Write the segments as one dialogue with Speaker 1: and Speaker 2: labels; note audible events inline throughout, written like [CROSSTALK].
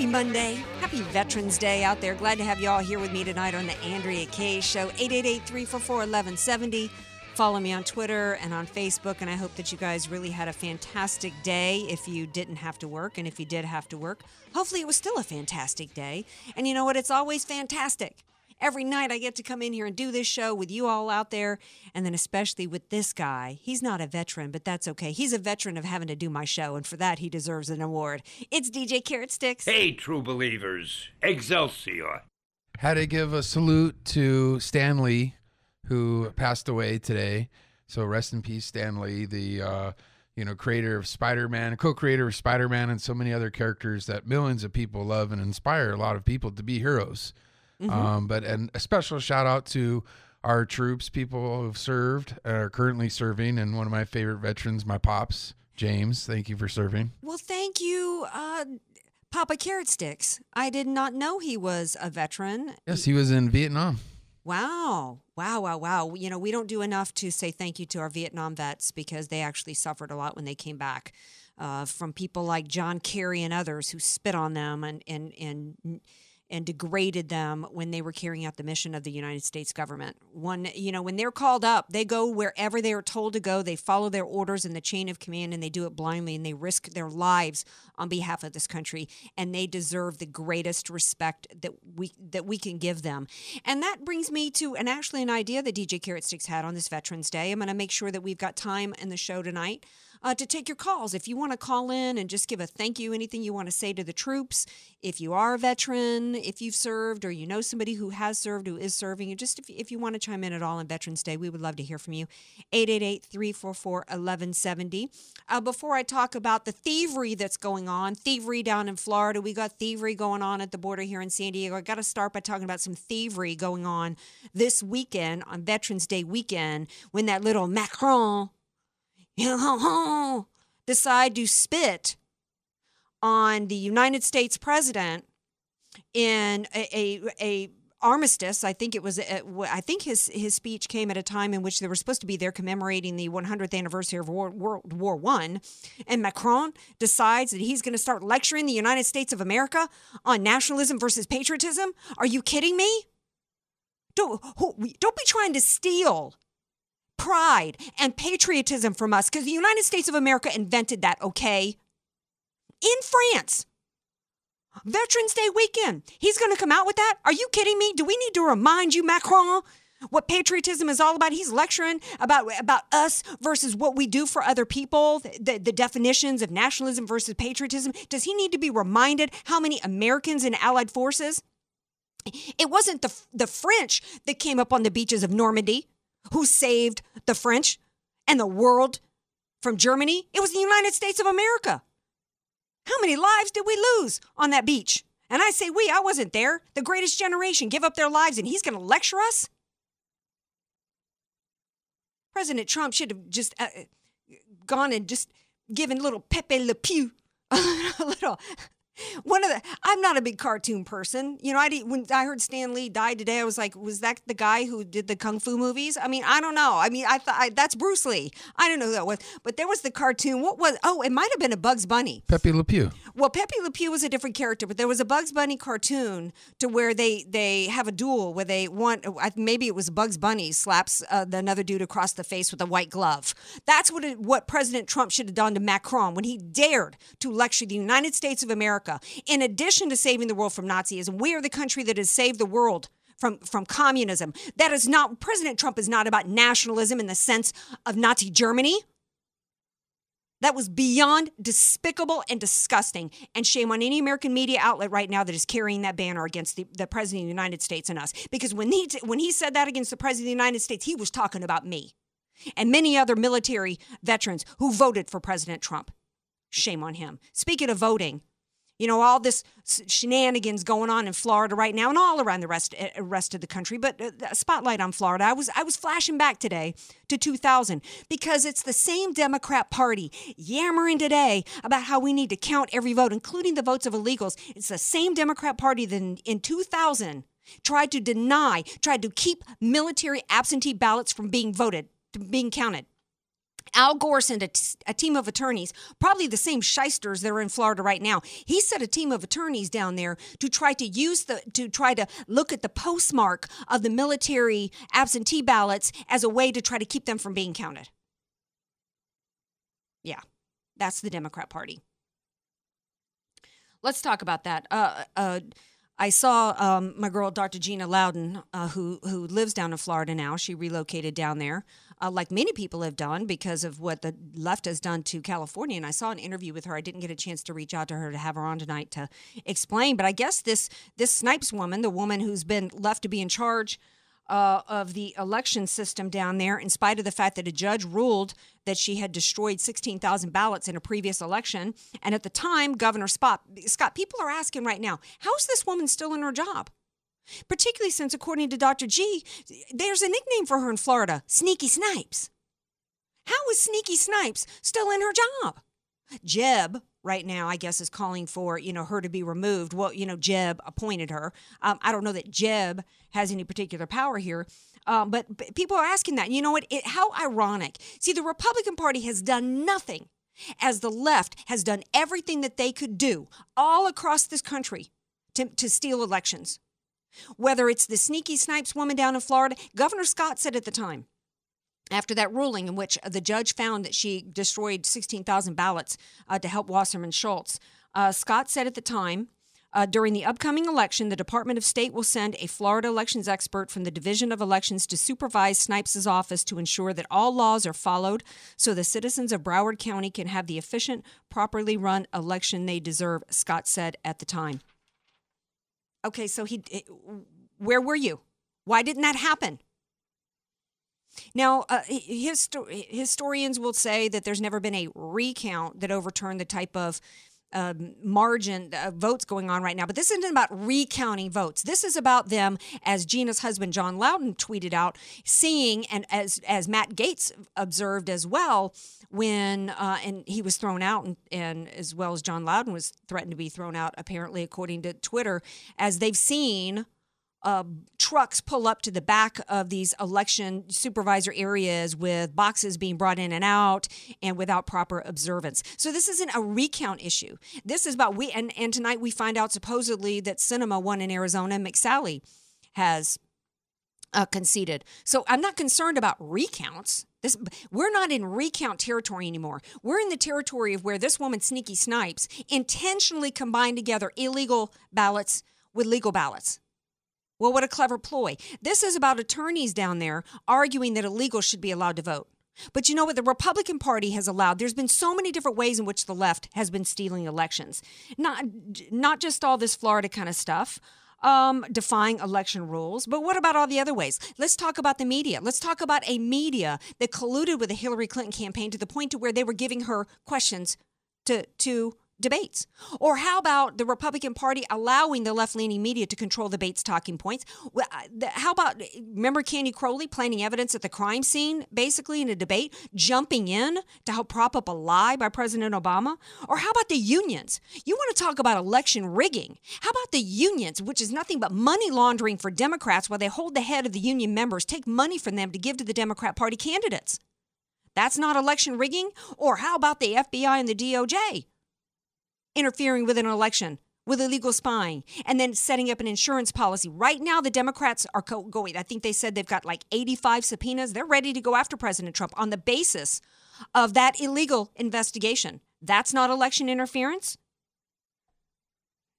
Speaker 1: Happy Monday. Happy Veterans Day out there. Glad to have you all here with me tonight on the Andrea Kaye Show. 888 344 1170. Follow me on Twitter and on Facebook. And I hope that you guys really had a fantastic day if you didn't have to work. And if you did have to work, hopefully it was still a fantastic day. And you know what? It's always fantastic every night I get to come in here and do this show with you all out there, and then especially with this guy. He's not a veteran, but that's okay. He's a veteran of having to do my show, and for that, he deserves an award. It's DJ Carrot Sticks.
Speaker 2: Hey, true believers, Excelsior.
Speaker 3: Had to give a salute to Stan Lee, who passed away today. So rest in peace, Stan Lee, the uh, you know creator of Spider-Man, co-creator of Spider-Man, and so many other characters that millions of people love and inspire a lot of people to be heroes. Mm-hmm. Um, but and a special shout out to our troops, people who've served, are currently serving, and one of my favorite veterans, my pops, James. Thank you for serving.
Speaker 1: Well, thank you, uh, Papa Carrot Sticks. I did not know he was a veteran.
Speaker 3: Yes, he was in Vietnam.
Speaker 1: Wow. Wow, wow, wow. You know, we don't do enough to say thank you to our Vietnam vets because they actually suffered a lot when they came back uh, from people like John Kerry and others who spit on them and, and, and, and degraded them when they were carrying out the mission of the United States government. One, you know, when they're called up, they go wherever they are told to go. They follow their orders in the chain of command and they do it blindly and they risk their lives on behalf of this country and they deserve the greatest respect that we that we can give them. And that brings me to and actually an idea that DJ Carrot Sticks had on this Veterans Day. I'm going to make sure that we've got time in the show tonight uh, to take your calls. If you want to call in and just give a thank you, anything you want to say to the troops, if you are a veteran, if you've served, or you know somebody who has served, who is serving, and just if, if you want to chime in at all on Veterans Day, we would love to hear from you. 888 344 1170. Uh, before I talk about the thievery that's going on, thievery down in Florida, we got thievery going on at the border here in San Diego. I got to start by talking about some thievery going on this weekend on Veterans Day weekend when that little Macron decide to spit on the United States president in a, a, a armistice. I think it was. Uh, a, I think his his speech came at a time in which they were supposed to be there commemorating the 100th anniversary of World, World War One, and Macron decides that he's going to start lecturing the United States of America on nationalism versus patriotism. Are you kidding me? Don't don't be trying to steal pride and patriotism from us because the United States of America invented that, okay? In France. Veterans Day weekend. He's going to come out with that? Are you kidding me? Do we need to remind you, Macron, what patriotism is all about? He's lecturing about, about us versus what we do for other people, the, the definitions of nationalism versus patriotism. Does he need to be reminded how many Americans in Allied forces? It wasn't the, the French that came up on the beaches of Normandy who saved the French and the world from Germany? It was the United States of America. How many lives did we lose on that beach? And I say we, I wasn't there. The greatest generation give up their lives and he's going to lecture us? President Trump should have just uh, gone and just given little Pepe Le Pew [LAUGHS] a little one of the I'm not a big cartoon person. You know, I did, when I heard Stan Lee died today, I was like, was that the guy who did the kung fu movies? I mean, I don't know. I mean, I thought that's Bruce Lee. I don't know who that was, but there was the cartoon. What was? Oh, it might have been a Bugs Bunny.
Speaker 3: Pepe Le Pew.
Speaker 1: Well, Pepe Le Pew was a different character, but there was a Bugs Bunny cartoon to where they they have a duel where they want maybe it was Bugs Bunny slaps uh, another dude across the face with a white glove. That's what it, what President Trump should have done to Macron when he dared to lecture the United States of America in addition to saving the world from Nazism, we are the country that has saved the world from, from communism. That is not, President Trump is not about nationalism in the sense of Nazi Germany. That was beyond despicable and disgusting. And shame on any American media outlet right now that is carrying that banner against the, the President of the United States and us. Because when he, when he said that against the President of the United States, he was talking about me and many other military veterans who voted for President Trump. Shame on him. Speaking of voting, you know all this shenanigans going on in Florida right now and all around the rest uh, rest of the country but uh, spotlight on Florida. I was I was flashing back today to 2000 because it's the same Democrat party yammering today about how we need to count every vote including the votes of illegals. It's the same Democrat party that in, in 2000 tried to deny tried to keep military absentee ballots from being voted being counted Al Gore sent a, t- a team of attorneys, probably the same shysters that are in Florida right now. He sent a team of attorneys down there to try to use the to try to look at the postmark of the military absentee ballots as a way to try to keep them from being counted. Yeah, that's the Democrat Party. Let's talk about that. Uh, uh, I saw um, my girl, Dr. Gina Loudon, uh, who who lives down in Florida now. She relocated down there uh, like many people have done because of what the left has done to California. And I saw an interview with her. I didn't get a chance to reach out to her to have her on tonight to explain. But I guess this this Snipes woman, the woman who's been left to be in charge. Uh, of the election system down there, in spite of the fact that a judge ruled that she had destroyed 16,000 ballots in a previous election. And at the time, Governor Spot, Scott, people are asking right now, how is this woman still in her job? Particularly since, according to Dr. G, there's a nickname for her in Florida Sneaky Snipes. How is Sneaky Snipes still in her job? Jeb, right now, I guess, is calling for you know her to be removed. Well, you know, Jeb appointed her. Um, I don't know that Jeb has any particular power here. Um, but, but, people are asking that. You know what? It, how ironic. See, the Republican Party has done nothing as the left has done everything that they could do all across this country to, to steal elections. Whether it's the sneaky snipes woman down in Florida, Governor Scott said at the time, after that ruling in which the judge found that she destroyed 16,000 ballots uh, to help Wasserman Schultz, uh, Scott said at the time, uh, during the upcoming election, the Department of State will send a Florida elections expert from the Division of Elections to supervise Snipes' office to ensure that all laws are followed so the citizens of Broward County can have the efficient, properly run election they deserve, Scott said at the time. Okay, so he, eh, where were you? Why didn't that happen? Now, uh, historians will say that there's never been a recount that overturned the type of um, margin of votes going on right now. But this isn't about recounting votes. This is about them, as Gina's husband John Loudon tweeted out, seeing and as as Matt Gaetz observed as well when uh, and he was thrown out, and, and as well as John Loudon was threatened to be thrown out, apparently according to Twitter, as they've seen uh, trucks pull up to the back of these election supervisor areas with boxes being brought in and out and without proper observance. So this isn't a recount issue. This is about we and, and tonight we find out supposedly that Sinema won in Arizona McSally has uh, conceded. So I'm not concerned about recounts. This, we're not in recount territory anymore. We're in the territory of where this woman, Sneaky Snipes, intentionally combined together illegal ballots with legal ballots. Well, what a clever ploy. This is about attorneys down there arguing that illegals should be allowed to vote. But you know what? The Republican Party has allowed. There's been so many different ways in which the left has been stealing elections. Not not just all this Florida kind of stuff, um, defying election rules. But what about all the other ways? Let's talk about the media. Let's talk about a media that colluded with the Hillary Clinton campaign to the point to where they were giving her questions to to debates? Or how about the Republican Party allowing the left leaning media to control the debates talking points? How about, remember Candy Crowley planting evidence at the crime scene, basically in a debate, jumping in to help prop up a lie by President Obama? Or how about the unions? You want to talk about election rigging? How about the unions, which is nothing but money laundering for Democrats while they hold the head of the union members, take money from them to give to the Democrat Party candidates? That's not election rigging? Or how about the FBI and the DOJ? Interfering with an election with illegal spying and then setting up an insurance policy. Right now, the Democrats are co- going, I think they said they've got like 85 subpoenas. They're ready to go after President Trump on the basis of that illegal investigation. That's not election interference.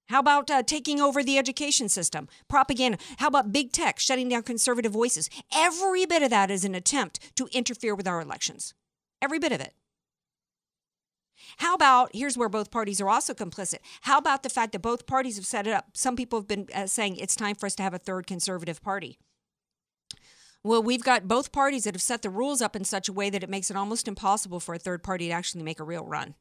Speaker 1: How about uh, taking over the education system? Propaganda. How about big tech shutting down conservative voices? Every bit of that is an attempt to interfere with our elections. Every bit of it. How about here's where both parties are also complicit. How about the fact that both parties have set it up? Some people have been uh, saying it's time for us to have a third conservative party. Well, we've got both parties that have set the rules up in such a way that it makes it almost impossible for a third party to actually make a real run.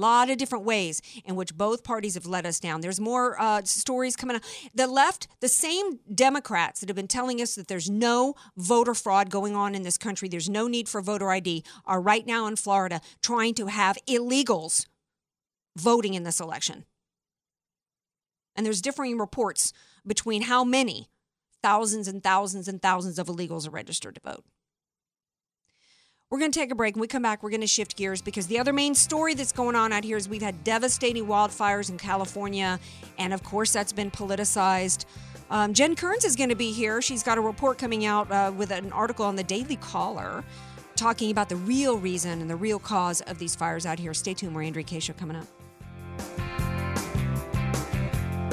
Speaker 1: A lot of different ways in which both parties have let us down. There's more uh, stories coming out. The left, the same Democrats that have been telling us that there's no voter fraud going on in this country, there's no need for voter ID, are right now in Florida trying to have illegals voting in this election. And there's differing reports between how many thousands and thousands and thousands of illegals are registered to vote. We're going to take a break. When we come back, we're going to shift gears because the other main story that's going on out here is we've had devastating wildfires in California. And of course, that's been politicized. Um, Jen Kearns is going to be here. She's got a report coming out uh, with an article on the Daily Caller talking about the real reason and the real cause of these fires out here. Stay tuned. We're Andrea Kaye Show coming up.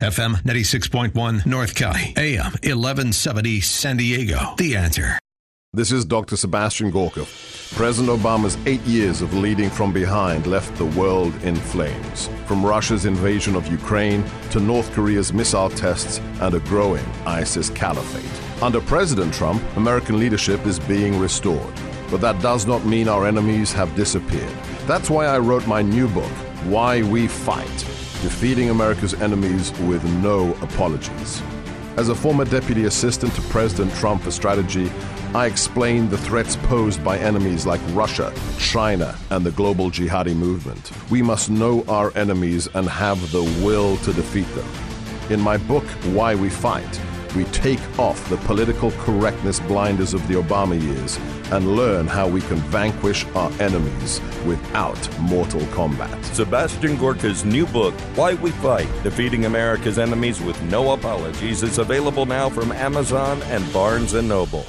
Speaker 4: FM 96.1 North County, AM 1170 San Diego. The answer.
Speaker 5: This is Dr. Sebastian Gorka. President Obama's eight years of leading from behind left the world in flames. From Russia's invasion of Ukraine to North Korea's missile tests and a growing ISIS caliphate. Under President Trump, American leadership is being restored. But that does not mean our enemies have disappeared. That's why I wrote my new book, Why We Fight Defeating America's Enemies with No Apologies. As a former deputy assistant to President Trump for strategy, I explained the threats posed by enemies like Russia, China, and the global jihadi movement. We must know our enemies and have the will to defeat them. In my book, Why We Fight, we take off the political correctness blinders of the Obama years and learn how we can vanquish our enemies without mortal combat.
Speaker 6: Sebastian Gorka's new book, Why We Fight Defeating America's Enemies with No Apologies, is available now from Amazon and Barnes & Noble.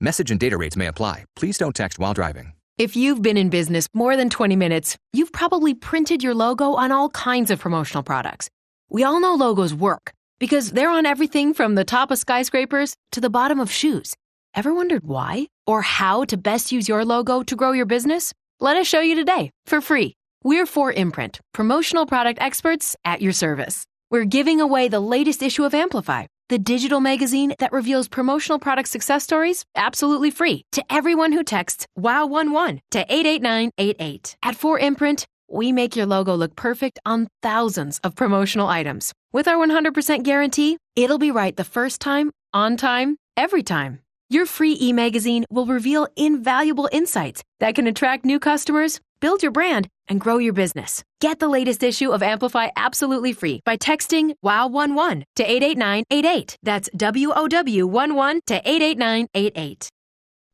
Speaker 7: Message and data rates may apply. Please don't text while driving.
Speaker 8: If you've been in business more than 20 minutes, you've probably printed your logo on all kinds of promotional products. We all know logos work because they're on everything from the top of skyscrapers to the bottom of shoes. Ever wondered why or how to best use your logo to grow your business? Let us show you today for free. We're 4imprint, promotional product experts at your service. We're giving away the latest issue of Amplify, the digital magazine that reveals promotional product success stories absolutely free to everyone who texts WOW11 to 88988. At 4imprint, we make your logo look perfect on thousands of promotional items. With our 100% guarantee, it'll be right the first time, on time, every time. Your free e magazine will reveal invaluable insights that can attract new customers, build your brand, and grow your business. Get the latest issue of Amplify absolutely free by texting WOW11 to 88988. That's W O W 11 to 88988.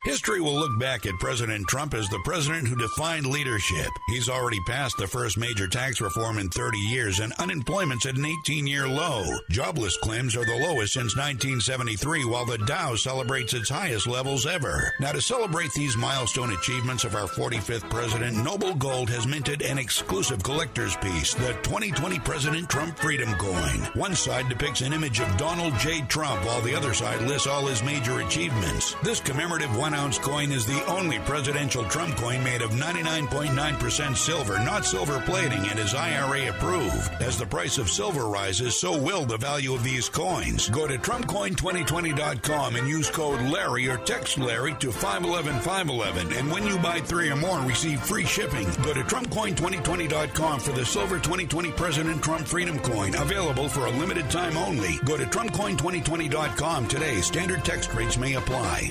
Speaker 9: History will look back at President Trump as the president who defined leadership. He's already passed the first major tax reform in 30 years, and unemployment's at an 18 year low. Jobless claims are the lowest since 1973, while the Dow celebrates its highest levels ever. Now, to celebrate these milestone achievements of our 45th president, Noble Gold has minted an exclusive collector's piece, the 2020 President Trump Freedom Coin. One side depicts an image of Donald J. Trump, while the other side lists all his major achievements. This commemorative one one ounce coin is the only presidential Trump coin made of 99.9% silver, not silver plating, and is IRA approved. As the price of silver rises, so will the value of these coins. Go to TrumpCoin2020.com and use code Larry or text Larry to 511 511. And when you buy three or more, receive free shipping. Go to TrumpCoin2020.com for the Silver 2020 President Trump Freedom Coin, available for a limited time only. Go to TrumpCoin2020.com today. Standard text rates may apply.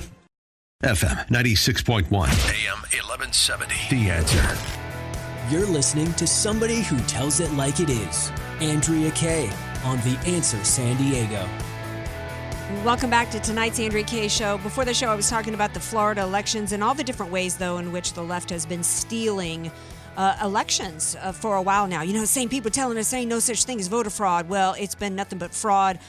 Speaker 4: FM 96.1, AM 1170. The answer.
Speaker 10: You're listening to somebody who tells it like it is. Andrea Kaye on The Answer San Diego.
Speaker 1: Welcome back to tonight's Andrea Kaye show. Before the show, I was talking about the Florida elections and all the different ways, though, in which the left has been stealing uh, elections uh, for a while now. You know, same people telling us saying no such thing as voter fraud. Well, it's been nothing but fraud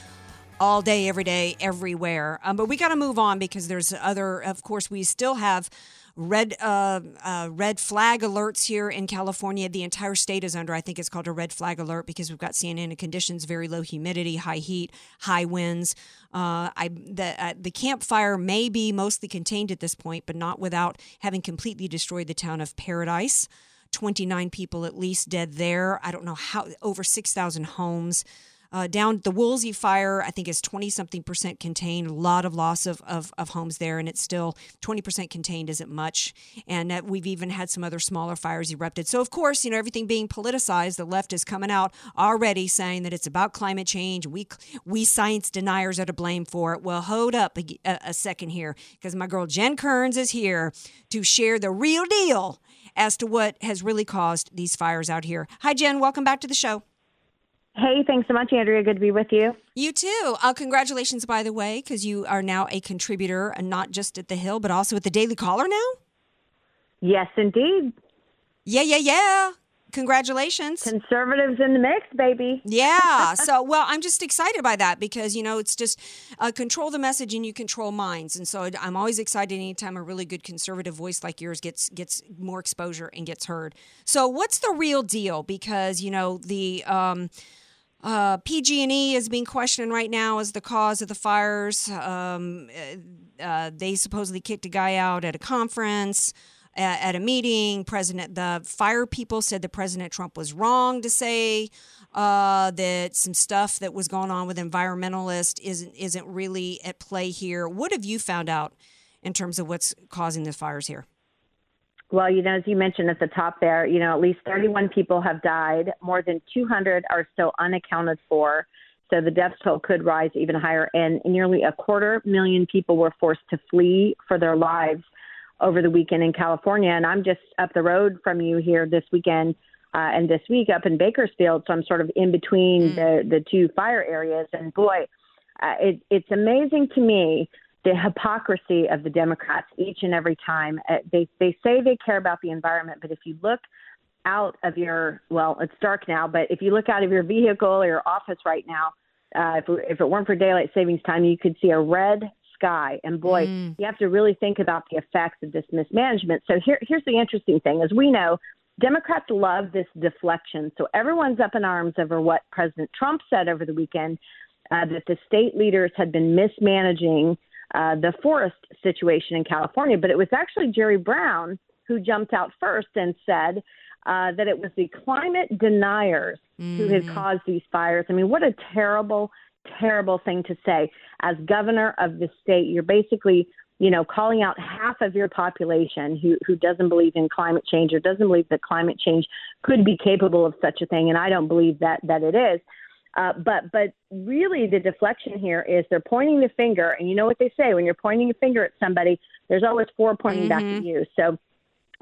Speaker 1: all day, every day, everywhere. Um, but we got to move on because there's other. Of course, we still have red uh, uh, red flag alerts here in California. The entire state is under. I think it's called a red flag alert because we've got CNN conditions, very low humidity, high heat, high winds. Uh, I the uh, the Camp Fire may be mostly contained at this point, but not without having completely destroyed the town of Paradise. 29 people at least dead there. I don't know how over 6,000 homes. Uh, down the Woolsey fire, I think is 20 something percent contained. A lot of loss of, of, of homes there, and it's still 20 percent contained isn't much. And uh, we've even had some other smaller fires erupted. So, of course, you know, everything being politicized, the left is coming out already saying that it's about climate change. We, we science deniers are to blame for it. Well, hold up a, a second here, because my girl Jen Kearns is here to share the real deal as to what has really caused these fires out here. Hi, Jen. Welcome back to the show.
Speaker 11: Hey, thanks so much, Andrea. Good to be with you.
Speaker 1: You too. Uh, congratulations, by the way, because you are now a contributor, and not just at the Hill, but also at the Daily Caller now.
Speaker 11: Yes, indeed.
Speaker 1: Yeah, yeah, yeah. Congratulations.
Speaker 11: Conservatives in the mix, baby.
Speaker 1: Yeah. [LAUGHS] so, well, I'm just excited by that because, you know, it's just uh, control the message and you control minds. And so I'm always excited anytime a really good conservative voice like yours gets gets more exposure and gets heard. So, what's the real deal? Because, you know, the um, uh, PG&E is being questioned right now as the cause of the fires. Um, uh, they supposedly kicked a guy out at a conference at, at a meeting. President, the fire people said that President Trump was wrong to say uh, that some stuff that was going on with environmentalists isn't isn't really at play here. What have you found out in terms of what's causing the fires here?
Speaker 11: Well, you know, as you mentioned at the top there, you know, at least 31 people have died. More than 200 are still unaccounted for. So the death toll could rise even higher. And nearly a quarter million people were forced to flee for their lives over the weekend in California. And I'm just up the road from you here this weekend uh, and this week up in Bakersfield. So I'm sort of in between mm. the, the two fire areas. And boy, uh, it, it's amazing to me the hypocrisy of the Democrats each and every time. Uh, they, they say they care about the environment, but if you look out of your, well, it's dark now, but if you look out of your vehicle or your office right now, uh, if, if it weren't for daylight savings time, you could see a red sky. And boy, mm. you have to really think about the effects of this mismanagement. So here, here's the interesting thing: as we know, Democrats love this deflection. So everyone's up in arms over what President Trump said over the weekend uh, that the state leaders had been mismanaging uh, the forest situation in California. But it was actually Jerry Brown who jumped out first and said uh, that it was the climate deniers mm. who had mm. caused these fires. I mean, what a terrible terrible thing to say. As governor of the state, you're basically, you know, calling out half of your population who, who doesn't believe in climate change or doesn't believe that climate change could be capable of such a thing. And I don't believe that that it is. Uh, but but really, the deflection here is they're pointing the finger, and you know what they say when you're pointing a finger at somebody, there's always four pointing mm-hmm. back at mm-hmm. you. So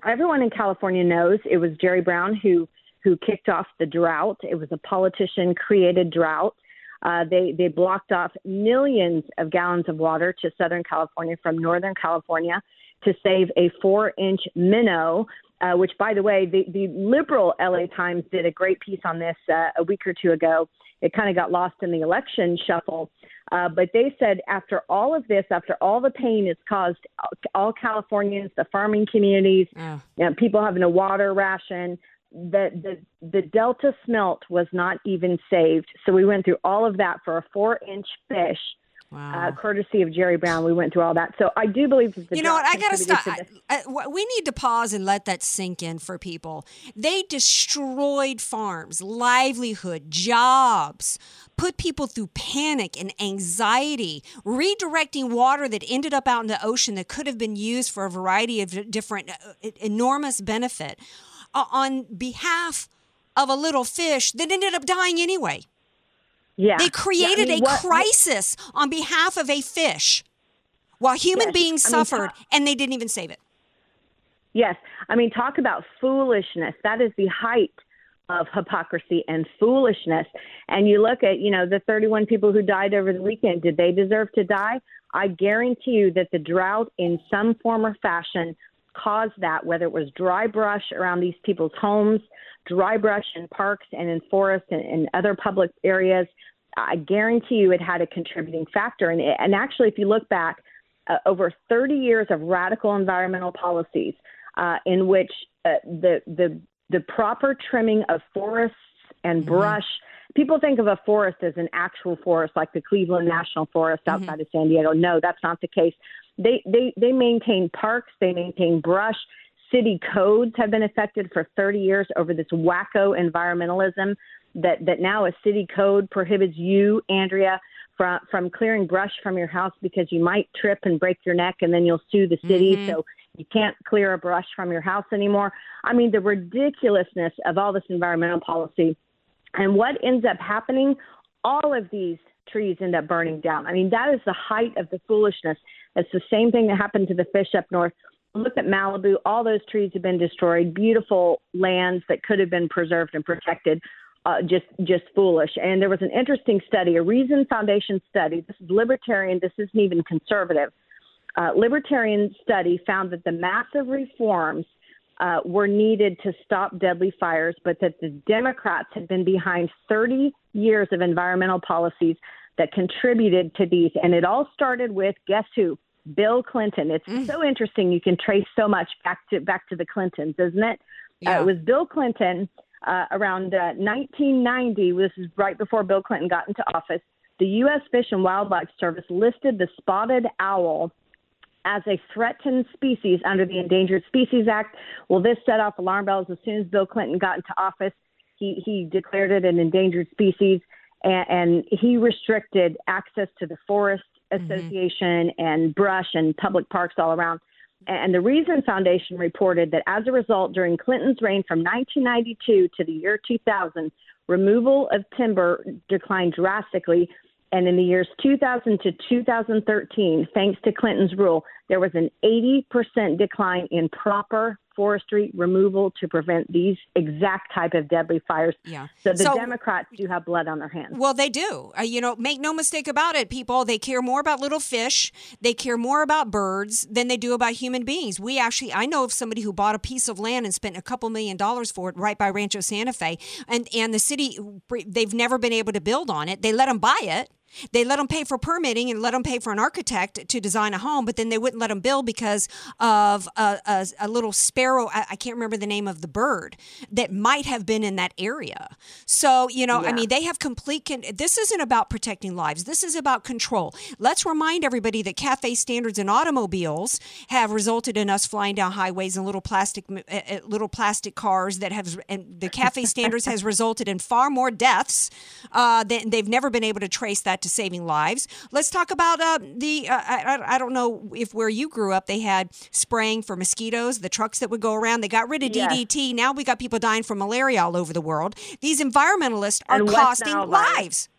Speaker 11: everyone in California knows it was Jerry Brown who who kicked off the drought. It was a politician created drought. Uh, they they blocked off millions of gallons of water to Southern California from Northern California to save a four-inch minnow. Uh, which, by the way, the, the liberal LA Times did a great piece on this uh, a week or two ago. It kind of got lost in the election shuffle. Uh, but they said after all of this, after all the pain it's caused all Californians, the farming communities, oh. you know, people having a water ration, that the the delta smelt was not even saved. So we went through all of that for a four inch fish
Speaker 1: Wow.
Speaker 11: Uh, courtesy of Jerry Brown, we went through all that. So I do believe
Speaker 1: You know what? I got to stop.
Speaker 11: to this.
Speaker 1: I- I- w- we need to pause and let that sink in for people. They destroyed farms, livelihood, jobs, put people through panic and anxiety, redirecting water that ended up out in the ocean that could have been used for a variety of different uh, enormous benefit uh, on behalf of a little fish that ended up dying anyway.
Speaker 11: Yeah.
Speaker 1: They created
Speaker 11: Yeah, I mean,
Speaker 1: a
Speaker 11: what-
Speaker 1: crisis on behalf of a fish while human
Speaker 11: Yes,
Speaker 1: beings
Speaker 11: I mean,
Speaker 1: suffered
Speaker 11: talk-
Speaker 1: and they didn't even save it.
Speaker 11: Yes. I mean, talk about foolishness. That is the height of hypocrisy and foolishness. And you look at, you know, the 31 people who died over the weekend, did they deserve to die? I guarantee you that the drought in some form or fashion caused that, whether it was dry brush around these people's homes, dry brush in parks and in forests and, and other public areas. I guarantee you it had a contributing factor. And, it, and actually, if you look back, uh, over 30 years of radical environmental policies uh, in which uh, the, the, the proper trimming of forests and brush. People think of a forest as an actual forest, like the Cleveland National Forest outside of San Diego. No, that's not the case. They they they maintain parks, they maintain brush. City codes have been affected for 30 years over this wacko environmentalism that that now a city code prohibits you, Andrea, from from clearing brush from your house because you might trip and break your neck and then you'll sue the city.
Speaker 1: Mhm.
Speaker 11: So you can't clear a brush from your house anymore. I mean, the ridiculousness of all this environmental policy. And what ends up happening, all of these trees end up burning down. I mean, that is the height of the foolishness. It's the same thing that happened to the fish up north. Look at Malibu. All those trees have been destroyed. Beautiful lands that could have been preserved and protected. Uh, just just foolish. And there was an interesting study, a Reason Foundation study. This is libertarian. This isn't even conservative. Uh, libertarian study found that the massive reforms uh, were needed to stop deadly fires, but that the Democrats had been behind 30 years of environmental policies that contributed to these. And it all started with guess who? Bill Clinton. It's so interesting. You can trace so much back to back to the Clintons, isn't it? Uh, it was Bill Clinton uh, around uh, 1990. This is right before Bill Clinton got into office. The U.S. Fish and Wildlife Service listed the spotted owl as a threatened species under the Endangered Species Act. Well, this set off alarm bells as soon as Bill Clinton got into office. He he declared it an endangered species, and, and he restricted access to the Forest mm-hmm. Association and brush and public parks all around. And the Reason Foundation reported that as a result, during Clinton's reign from 1992 to the year 2000, removal of timber declined drastically. And in the years 2000 to 2013, thanks to Clinton's rule, there was an 80% decline in proper forestry removal to prevent these exact type of deadly fires.
Speaker 1: Yeah.
Speaker 11: So the
Speaker 1: So-
Speaker 11: Democrats do have blood on their hands.
Speaker 1: Well, they do. Uh, you know, make no mistake about it, people. They care more about little fish. They care more about birds than they do about human beings. We actually, I know of somebody who bought a piece of land and spent a couple million dollars for it right by Rancho Santa Fe, and and the city, they've never been able to build on it. They let them buy it. They let them pay for permitting and let them pay for an architect to design a home, but then they wouldn't let them build because of a, a, a little sparrow. I, I can't remember the name of the bird that might have been in that area. So, you know, I mean, they have complete. Con- this isn't about protecting lives. This is about control. Let's remind everybody that cafe standards in automobiles have resulted in us flying down highways in little plastic, uh, uh, little plastic cars that have, and the cafe standards has resulted in far more deaths uh, than they've never been able to trace that to saving lives. Let's talk about uh, the. Uh, I, I- don't know if where you grew up they had spraying for mosquitoes, the trucks that would go around. They got rid of. DDT. Now we got people dying from malaria all over the world. These environmentalists are
Speaker 11: And
Speaker 1: costing lives.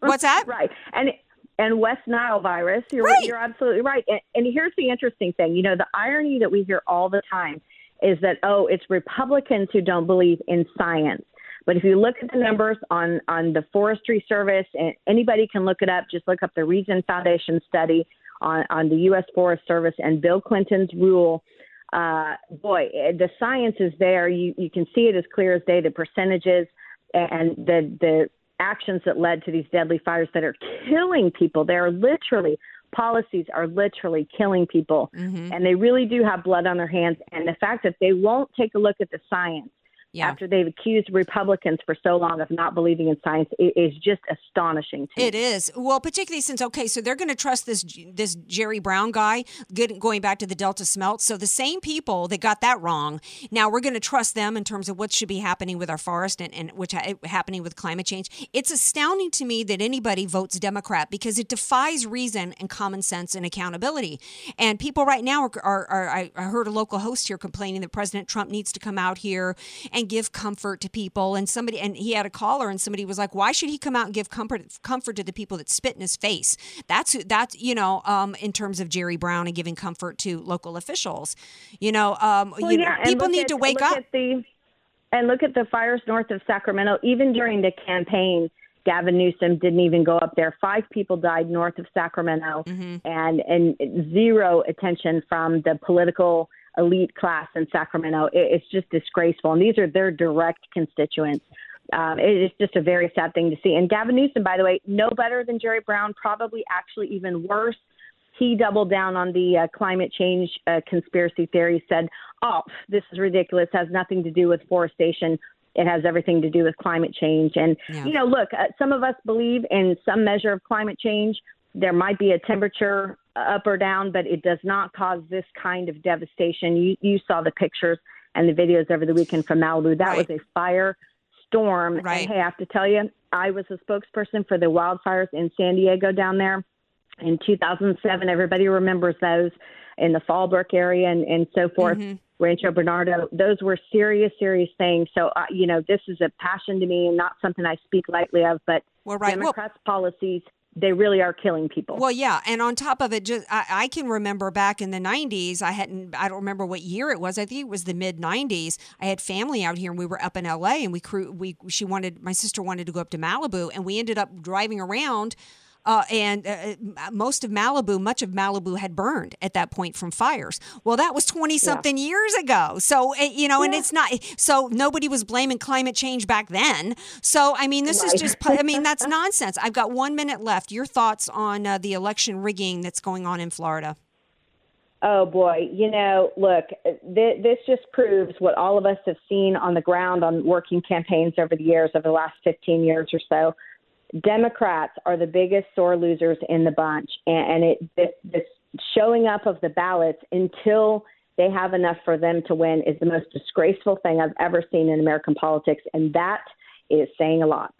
Speaker 1: What's that? [LAUGHS]
Speaker 11: right. And and West Nile virus. You're
Speaker 1: Right.
Speaker 11: you're absolutely right. And, and here's the interesting thing. You know, the irony that we hear all the time is that oh, it's Republicans who don't believe in science. But if you look at the numbers on on the Forestry Service, and anybody can look it up. Just look up the Reason Foundation study on on the U.S. Forest Service and Bill Clinton's rule. Uh, boy, eh, the science is there. You you can see it as clear as day. The percentages and the the actions that led to these deadly fires that are killing people. They are literally policies are literally killing people,
Speaker 1: Mm-hmm.
Speaker 11: and they really do have blood on their hands. And the fact that they won't take a look at the science,
Speaker 1: Yeah.
Speaker 11: after they've accused Republicans for so long of not believing in science is just astonishing to me.
Speaker 1: It is well, particularly since okay, so they're going to trust this this Jerry Brown guy. Good, going back to the Delta smelt. So the same people that got that wrong, now we're going to trust them in terms of what should be happening with our forest and, and ha- happening with climate change. It's astounding to me that anybody votes Democrat because it defies reason and common sense and accountability. And people right now are, are, are I I heard a local host here complaining that President Trump needs to come out here and give comfort to people. And somebody, and he had a caller, and somebody was like, "Why should he come out and give comfort comfort to the people that spit in his face?" That's who- that's you know, um, in terms of Jerry Brown and giving comfort to local officials. You know, um,
Speaker 11: Well,
Speaker 1: you know,
Speaker 11: yeah, and
Speaker 1: people need
Speaker 11: at-
Speaker 1: to wake up.
Speaker 11: The, and look at the fires north of Sacramento. Even during the campaign, Gavin Newsom didn't even go up there. Five people died north of Sacramento,
Speaker 1: Mm-hmm.
Speaker 11: and and zero attention from the political elite class in Sacramento. It, it's just disgraceful, and these are their direct constituents. Um, it is just a very sad thing to see. And Gavin Newsom, by the way, no better than Jerry Brown, probably actually even worse he doubled down on the uh, climate change uh, conspiracy theory, said, oh, this is ridiculous, has nothing to do with forestation. It has everything to do with climate change. And,
Speaker 12: Yeah.
Speaker 11: you know, look, uh, some of us believe in some measure of climate change. There might be a temperature up or down, but it does not cause this kind of devastation. You, you saw the pictures and the videos over the weekend from Malibu. That was a fire storm.
Speaker 1: Right.
Speaker 11: And hey, I have to tell you, I was a spokesperson for the wildfires in San Diego down there in 2007. Everybody remembers those in the Fallbrook area and, and so forth.
Speaker 1: Mm-hmm.
Speaker 11: Rancho Bernardo, those were serious, serious things. So, uh, you know, this is a passion to me and not something I speak lightly of, but
Speaker 1: Well, right. Well-
Speaker 11: Democrats' policies, they really are killing people.
Speaker 1: Well, yeah, and on top of it, just I, I can remember back in the '90s. I hadn't. I don't remember what year it was. I think it was the mid '90s. I had family out here, and we were up in LA, and we crew. We she wanted my sister wanted to go up to Malibu, and we ended up driving around. Uh, and uh, uh, most of Malibu, much of Malibu had burned at that point from fires. Well, that was 20 something years ago. So, uh, you know, and it's not, so nobody was blaming climate change back then. So, I mean, this is just, I mean, that's [LAUGHS] nonsense. I've got one minute left. Your thoughts on uh, the election rigging that's going on in Florida?
Speaker 11: Oh boy, you know, look, th- this just proves what all of us have seen on the ground on working campaigns over the years, over the last 15 years or so. Democrats are the biggest sore losers in the bunch, and, and it this, this showing up of the ballots until they have enough for them to win is the most disgraceful thing I've ever seen in American politics, and that is saying a lot.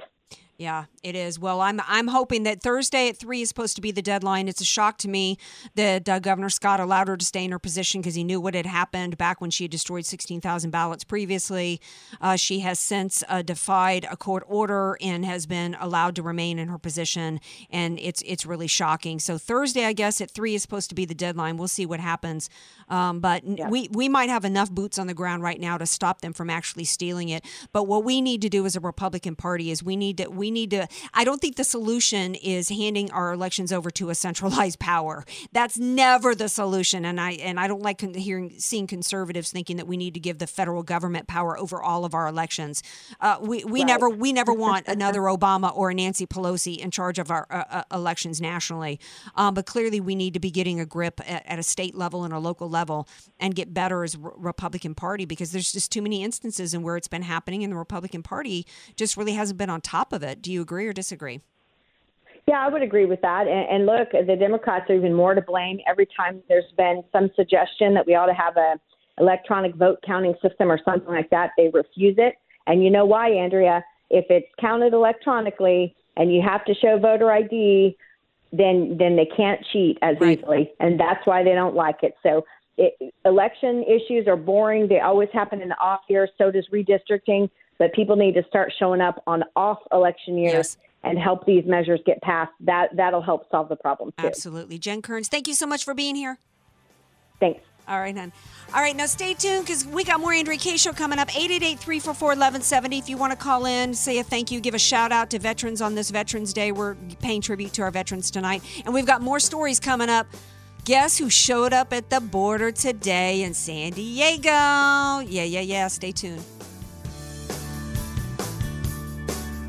Speaker 1: Yeah, it is. Well, I'm I'm hoping that Thursday at three is supposed to be the deadline. It's a shock to me that uh, Governor Scott allowed her to stay in her position because he knew what had happened back when she had destroyed 16,000 ballots previously. Uh, she has since uh, defied a court order and has been allowed to remain in her position, and it's it's really shocking. So Thursday, I guess at three is supposed to be the deadline. We'll see what happens, um, but n- we we might have enough boots on the ground right now to stop them from actually stealing it. But what we need to do as a Republican Party is we need to we need to. I don't think the solution is handing our elections over to a centralized [LAUGHS] power. That's never the solution, and I and I don't like hearing seeing conservatives thinking that we need to give the federal government power over all of our elections. Uh, we we
Speaker 12: Right.
Speaker 1: never we never want [LAUGHS] another Obama or a Nancy Pelosi in charge of our uh, uh, elections nationally. Um, but clearly, we need to be getting a grip at, at a state level and a local level and get better as Re- Republican Party because there's just too many instances in where it's been happening, and the Republican Party just really hasn't been on top of it. Do you agree or disagree?
Speaker 11: Yeah, I would agree with that. And, and look, the Democrats are even more to blame. Every time there's been some suggestion that we ought to have a electronic vote counting system or something like that, they refuse it. And you know why, Andrea? If it's counted electronically and you have to show voter ID, then then they can't cheat as easily, and that's why they don't like it. So. It, election issues are boring. They always happen in the off year. So does redistricting. But people need to start showing up on off election years and help these measures get passed. That that'll help solve the problem too.
Speaker 1: Absolutely. Jen Kearns, thank you so much for being here.
Speaker 11: Thanks.
Speaker 1: All right, hon. All right, now stay tuned because we got more Andrea Kaye Show coming up. 888-344-1170. If you want to call in, say a thank you, give a shout out to veterans on this Veterans Day. We're paying tribute to our veterans tonight. And we've got more stories coming up. Guess who showed up at the border today in San Diego? Yeah, yeah, yeah. Stay tuned.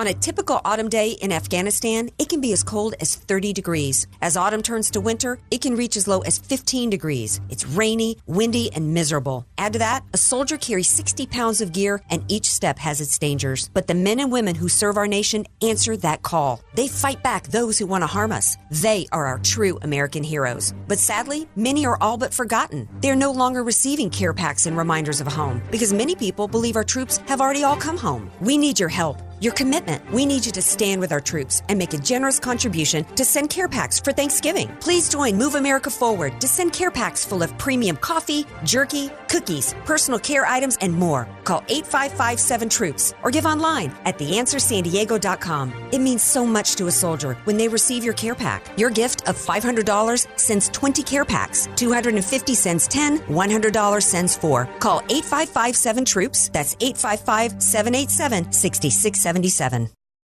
Speaker 13: On a typical autumn day in Afghanistan, it can be as cold as 30 degrees. As autumn turns to winter, it can reach as low as 15 degrees. It's rainy, windy, and miserable. Add to that, a soldier carries 60 pounds of gear, and each step has its dangers. But the men and women who serve our nation answer that call. They fight back those who want to harm us. They are our true American heroes. But sadly, many are all but forgotten. They're no longer receiving care packs and reminders of home because many people believe our troops have already all come home. We need your help. Your commitment. We need you to stand with our troops and make a generous contribution to send care packs for Thanksgiving. Please join Move America Forward to send care packs full of premium coffee, jerky, cookies, personal care items, and more. Call 8557 Troops or give online at theanswersandiego.com. It means so much to a soldier when they receive your care pack. Your gift of $500 sends 20 care packs, 250 sends 10, $100 sends 4. Call 8557 Troops. That's 855 787 6677.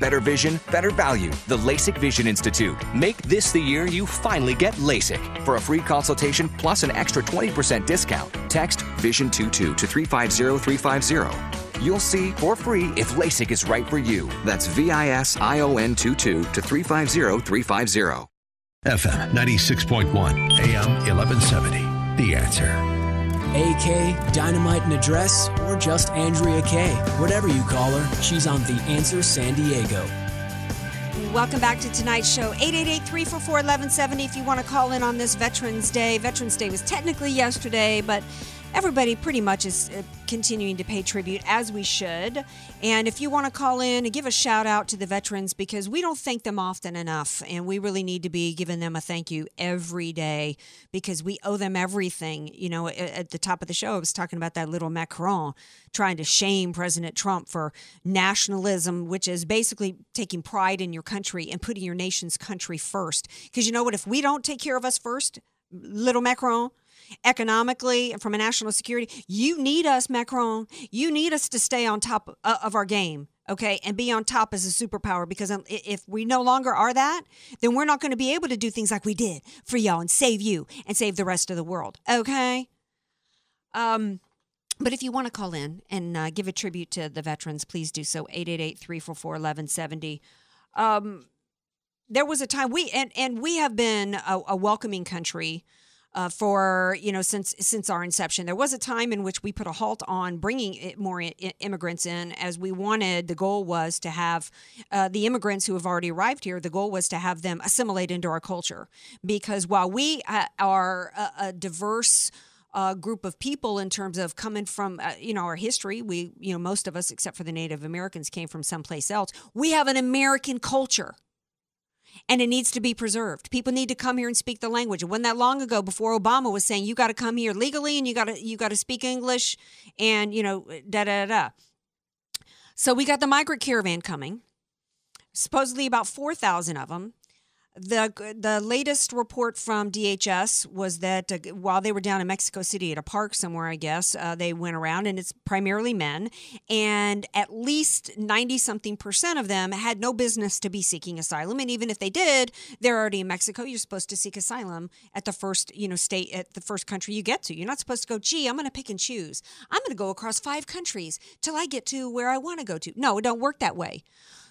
Speaker 7: Better vision, better value. The LASIK Vision Institute. Make this the year you finally get LASIK. For a free consultation plus an extra 20% discount, text VISION22 to 350350. You'll see for free if LASIK is right for you. That's V I S I O N 22 to 350350.
Speaker 4: FM 96.1, AM 1170. The answer.
Speaker 10: AK, Dynamite in a Dress, or just Andrea Kaye. Whatever you call her, she's on The Answer San Diego.
Speaker 1: Welcome back to tonight's show. 888-344-1170 if you want to call in on this Veterans Day. Veterans Day was technically yesterday, but everybody pretty much is uh, continuing to pay tribute as we should. And if you want to call in and give a shout out to the veterans because we don't thank them often enough and we really need to be giving them a thank you every day because we owe them everything. You know, at, at the top of the show I was talking about that little Macron trying to shame President Trump for nationalism, which is basically taking pride in your country and putting your nation's country first. Because you know what if we don't take care of us first, little Macron, economically and from a national security. You need us, Macron. You need us to stay on top of our game, okay, and be on top as a superpower. Because um, if we no longer are that, then we're not going to be able to do things like we did for y'all and save you and save the rest of the world, okay? Um, but if you want to call in and uh, give a tribute to the veterans, please do so. 888 344 1170. Um, there was a time we and, and we have been a, a welcoming country uh, for you know since since our inception. There was a time in which we put a halt on bringing more immigrants in, as we wanted. The goal was to have uh, the immigrants who have already arrived here. The goal was to have them assimilate into our culture, because while we uh, are a, a diverse uh, group of people in terms of coming from uh, you know our history we you know most of us except for the native americans came from someplace else we have an american culture and it needs to be preserved. People need to come here and speak the language. It wasn't that long ago before obama was saying you got to come here legally and you got to you got to speak english and you know da da da. Da so we got the migrant caravan coming. Supposedly about 4000 of them the the latest report from DHS was that uh, while they were down in Mexico City at a park somewhere, I guess uh, they went around, and it's primarily men, and at least ninety something percent of them had no business to be seeking asylum, and even if they did, they're already in Mexico. You're supposed to seek asylum at the first you know state at the first country you get to. You're not supposed to go, gee, I'm going to pick and choose. I'm going to go across five countries till I get to where I want to go to. No, it don't work that way.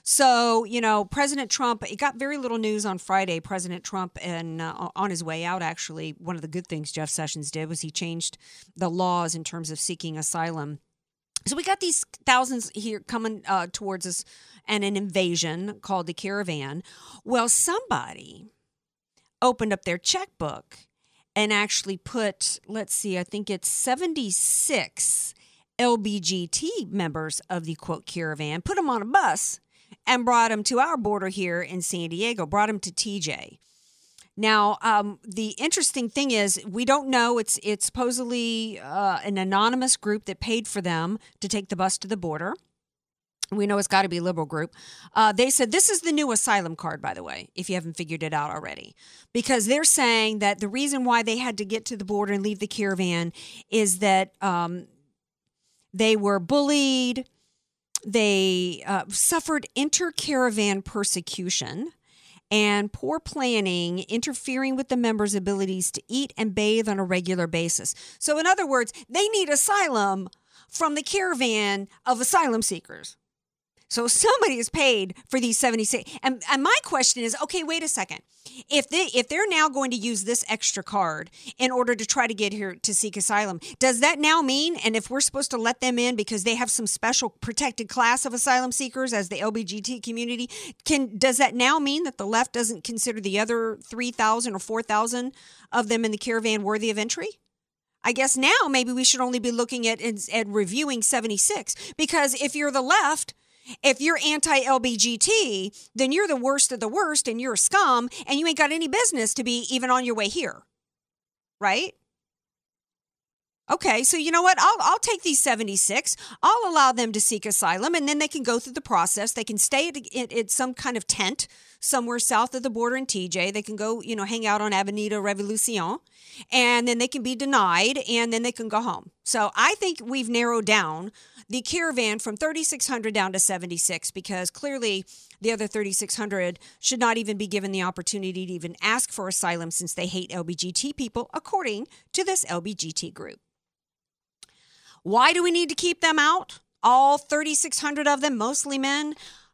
Speaker 1: So, you know, President Trump, it got very little news on Friday. President Trump, and uh, on his way out, actually, one of the good things Jeff Sessions did was he changed the laws in terms of seeking asylum. So we got these thousands here coming uh, towards us and an invasion called the caravan. Well, somebody opened up their checkbook and actually put, let's see, I think it's 76 LBGT members of the quote caravan, put them on a bus and brought them to our border here in San Diego, brought them to TJ. Now, um, the interesting thing is, we don't know. It's it's supposedly uh, an anonymous group that paid for them to take the bus to the border. We know it's got to be a liberal group. Uh, they said this is the new asylum card, by the way, if you haven't figured it out already, because they're saying that the reason why they had to get to the border and leave the caravan is that um, they were bullied, they uh, suffered inter-caravan persecution and poor planning interfering with the members' abilities to eat and bathe on a regular basis. So, in other words, they need asylum from the caravan of asylum seekers. So somebody is paid for these 76. And, and my question is, okay, wait a second. If they if they're now going to use this extra card in order to try to get here to seek asylum, does that now mean and if we're supposed to let them in because they have some special protected class of asylum seekers as the LBGT community, can does that now mean that the left doesn't consider the other 3,000 or 4,000 of them in the caravan worthy of entry? I guess now maybe we should only be looking at at reviewing 76 because if you're the left, if you're anti LBGT, then you're the worst of the worst and you're a scum and you ain't got any business to be even on your way here. Right? Okay, so you know what? I'll I'll take these 76. I'll allow them to seek asylum and then they can go through the process. They can stay at, at, at some kind of tent somewhere south of the border in TJ. They can go, you know, hang out on Avenida Revolucion and then they can be denied and then they can go home. So I think we've narrowed down the caravan from 3600 down to 76 because clearly the other 3600 should not even be given the opportunity to even ask for asylum since they hate LBGT people according to this LBGT group. Why do we need to keep them out? All 3,600 of them, mostly men,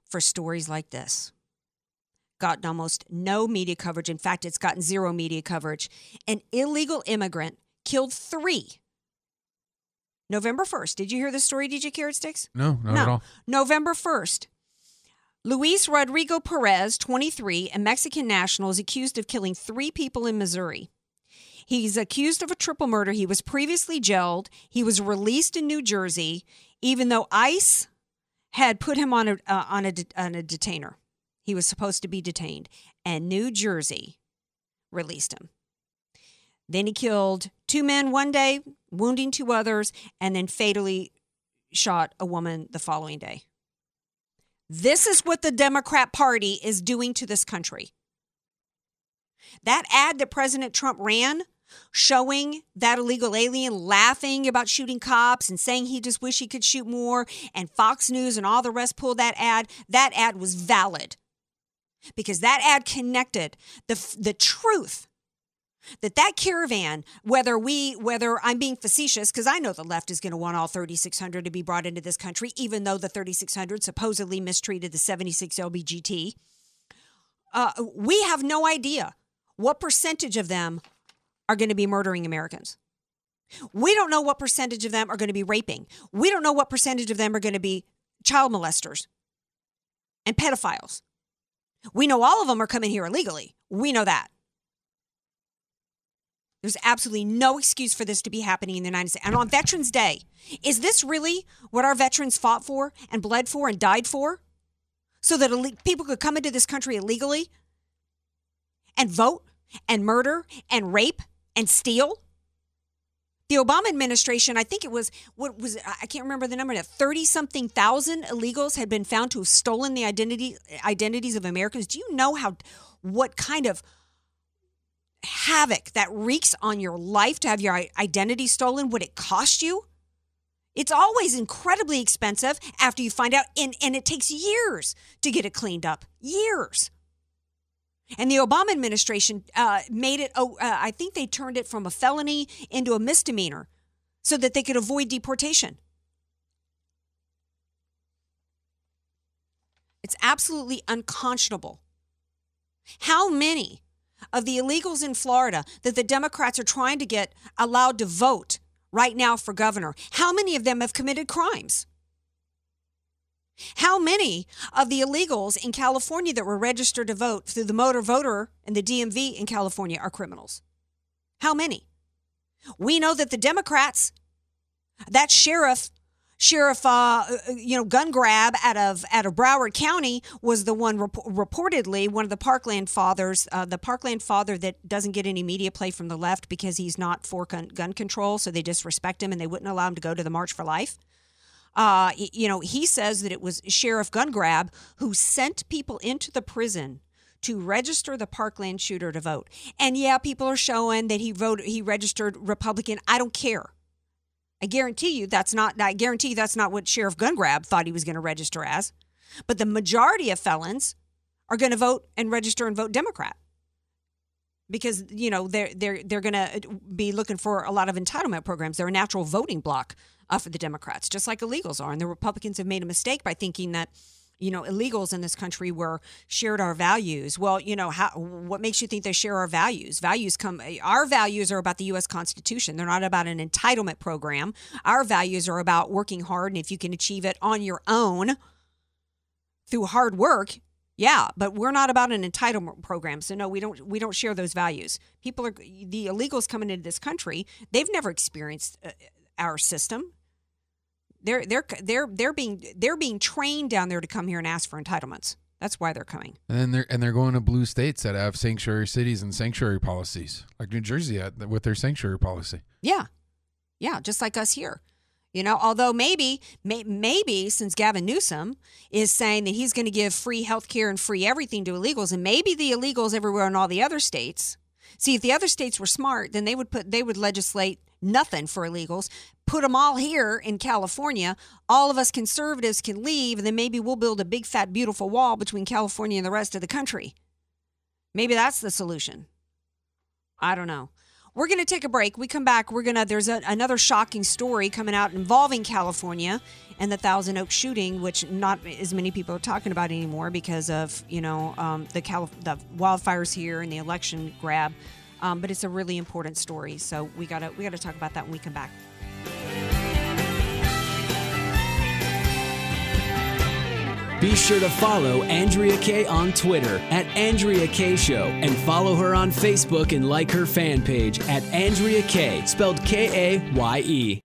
Speaker 1: for stories like this. Gotten almost no media coverage. In fact, it's gotten zero media coverage. An illegal immigrant killed three. November 1st. Did you hear the story, DJ Carrot Sticks?
Speaker 3: No, not at all.
Speaker 1: November 1st. Luis Rodrigo Perez, 23, a Mexican national, is accused of killing three people in Missouri. He's accused of a triple murder. He was previously jailed. He was released in New Jersey, even though ICE had put him on a uh, on a de- on a detainer. He was supposed to be detained, and New Jersey released him. Then he killed two men one day, wounding two others, and then fatally shot a woman the following day. This is what the Democrat Party is doing to this country. That ad that President Trump ran showing that illegal alien laughing about shooting cops and saying he just wish he could shoot more, and Fox News and all the rest pulled that ad, that ad was valid because that ad connected the the truth that that caravan whether we whether i'm being facetious because i know the left is going to want all 3600 to be brought into this country even though the 3600 supposedly mistreated the 76 lbgt uh, we have no idea what percentage of them are going to be murdering americans. We don't know what percentage of them are going to be raping. We don't know what percentage of them are going to be child molesters and pedophiles. We know all of them are coming here illegally. We know that there's absolutely no excuse for this to be happening in the United States. And on Veterans Day, is this really what our veterans fought for and bled for and died for? So that people could come into this country illegally and vote and murder and rape and steal? The Obama administration, I think it was what was I can't remember the number. Thirty something thousand illegals had been found to have stolen the identity identities of Americans. Do you know how what kind of havoc that wreaks on your life to have your identity stolen, what it cost you. It's always incredibly expensive after you find out, and, and it takes years to get it cleaned up. Years. And the Obama administration uh, made it, oh, uh, I think they turned it from a felony into a misdemeanor so that they could avoid deportation. It's absolutely unconscionable. How many of the illegals in Florida that the Democrats are trying to get allowed to vote right now for governor, how many of them have committed crimes? How many of the illegals in California that were registered to vote through the motor voter and the DMV in California are criminals? How many? We know that the Democrats, that sheriff sheriff, uh, you know, gun grab out of out of Broward County was the one rep- reportedly one of the Parkland fathers, uh, the Parkland father that doesn't get any media play from the left because he's not for gun, gun control, so they disrespect him and they wouldn't allow him to go to the March for Life. Uh, you know, he says that it was Sheriff Gun Grab who sent people into the prison to register the Parkland shooter to vote. And yeah, people are showing that he voted, he registered Republican. I don't care. I guarantee you that's not I guarantee you that's not what Sheriff Gungrab thought he was going to register as. But the majority of felons are going to vote and register and vote Democrat. Because you know they're they're they're going to be looking for a lot of entitlement programs. They're a natural voting block uh, for the Democrats, just like illegals are. And the Republicans have made a mistake by thinking that you know, illegals in this country were shared our values. Well, you know, how, what makes you think they share our values? Values come, our values are about the U.S. Constitution. They're not about an entitlement program. Our values are about working hard, and if you can achieve it on your own through hard work, yeah, but we're not about an entitlement program. So no, we don't we don't share those values. People are the illegals coming into this country. They've never experienced uh, our system. They're they're they're they're being they're being trained down there to come here and ask for entitlements. That's why they're coming.
Speaker 3: And then they're and they're going to blue states that have sanctuary cities and sanctuary policies, like New Jersey had with their sanctuary policy.
Speaker 1: Yeah, yeah, just like us here. You know, although maybe may, maybe since Gavin Newsom is saying that he's going to give free health care and free everything to illegals, and maybe the illegals everywhere in all the other states. See, if the other states were smart, then they would put they would legislate nothing for illegals, put them all here in California. All of us conservatives can leave, and then maybe we'll build a big, fat, beautiful wall between California and the rest of the country. Maybe that's the solution. I don't know. We're going to take a break. We come back. We're going to, there's a, another shocking story coming out involving California and the Thousand Oaks shooting, which not as many people are talking about anymore because of, you know, um, the, the wildfires here and the election grab. Um, but it's a really important story. So we gotta we gotta talk about that when we come back.
Speaker 10: Be sure to follow Andrea Kaye on Twitter at Andrea Kaye Show and follow her on Facebook and like her fan page at Andrea Kaye, spelled K A Y E.